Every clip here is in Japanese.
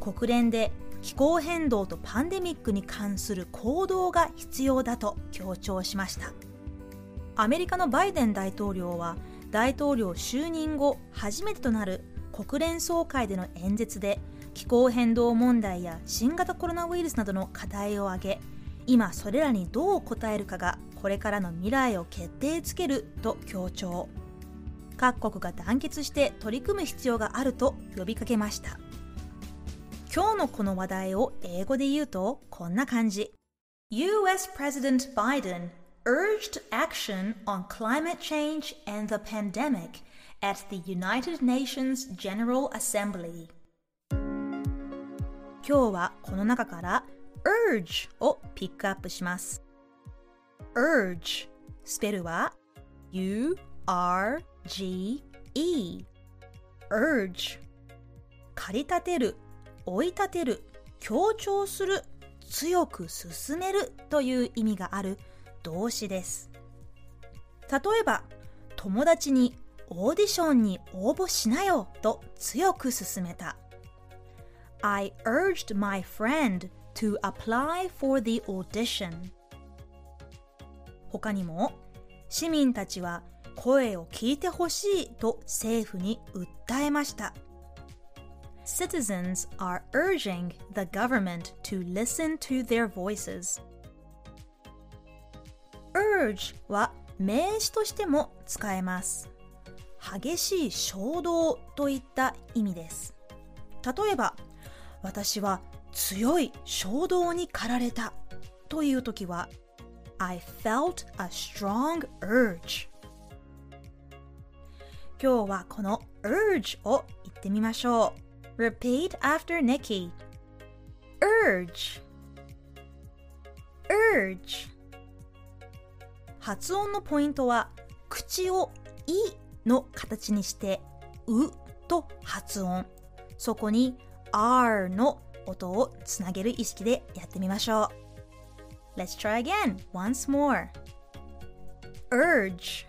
国連で気候変動とパンデミックに関する行動が必要だと強調しました。アメリカのバイデン大統領は大統領就任後初めてとなる国連総会での演説で気候変動問題や新型コロナウイルスなどの課題を挙げ今それらにどう応えるかがこれからの未来を決定づけると強調。各国が団結して取り組む必要があると呼びかけました。今日のこの話題を英語で言うとこんな感じ US President Biden urged action on climate change and the pandemic at the United Nations General Assembly 今日はこの中から urge をピックアップします urge スペルは U-R-G-E urge 駆り立てる追い立てる強調する強く進めるという意味がある動詞です。例えば友達にオーディションに応募しなよと強く勧めた。I urged my friend to apply for the audition. 他にも市民たちは声を聞いてほしいと政府に訴えました。Citizens are urging the government to listen to their voices urge は名詞としても使えます激しい衝動といった意味です例えば私は強い衝動に駆られたという時は I felt a strong urge 今日はこの urge を言ってみましょう Repeat after Nikki urge urge 発音のポイントは口を「い」の形にして「う」と発音そこに「r」の音をつなげる意識でやってみましょう Let's try again once more urge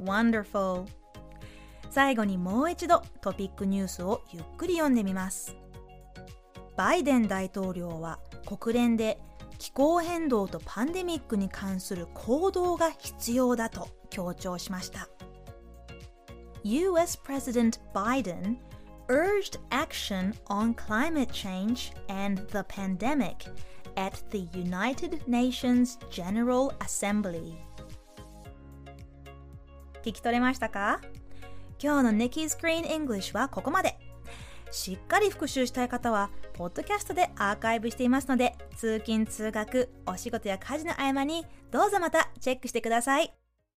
Wonderful 最後にもう一度トピックニュースをゆっくり読んでみますバイデン大統領は国連で気候変動とパンデミックに関する行動が必要だと強調しました US President Biden urged action on climate change and the pandemic at the United Nations General Assembly 聞き取れましたか今日の Nikki's Green English はここまでしっかり復習したい方は、ポッドキャストでアーカイブしていますので、通勤・通学、お仕事や家事の合間に、どうぞまたチェックしてください。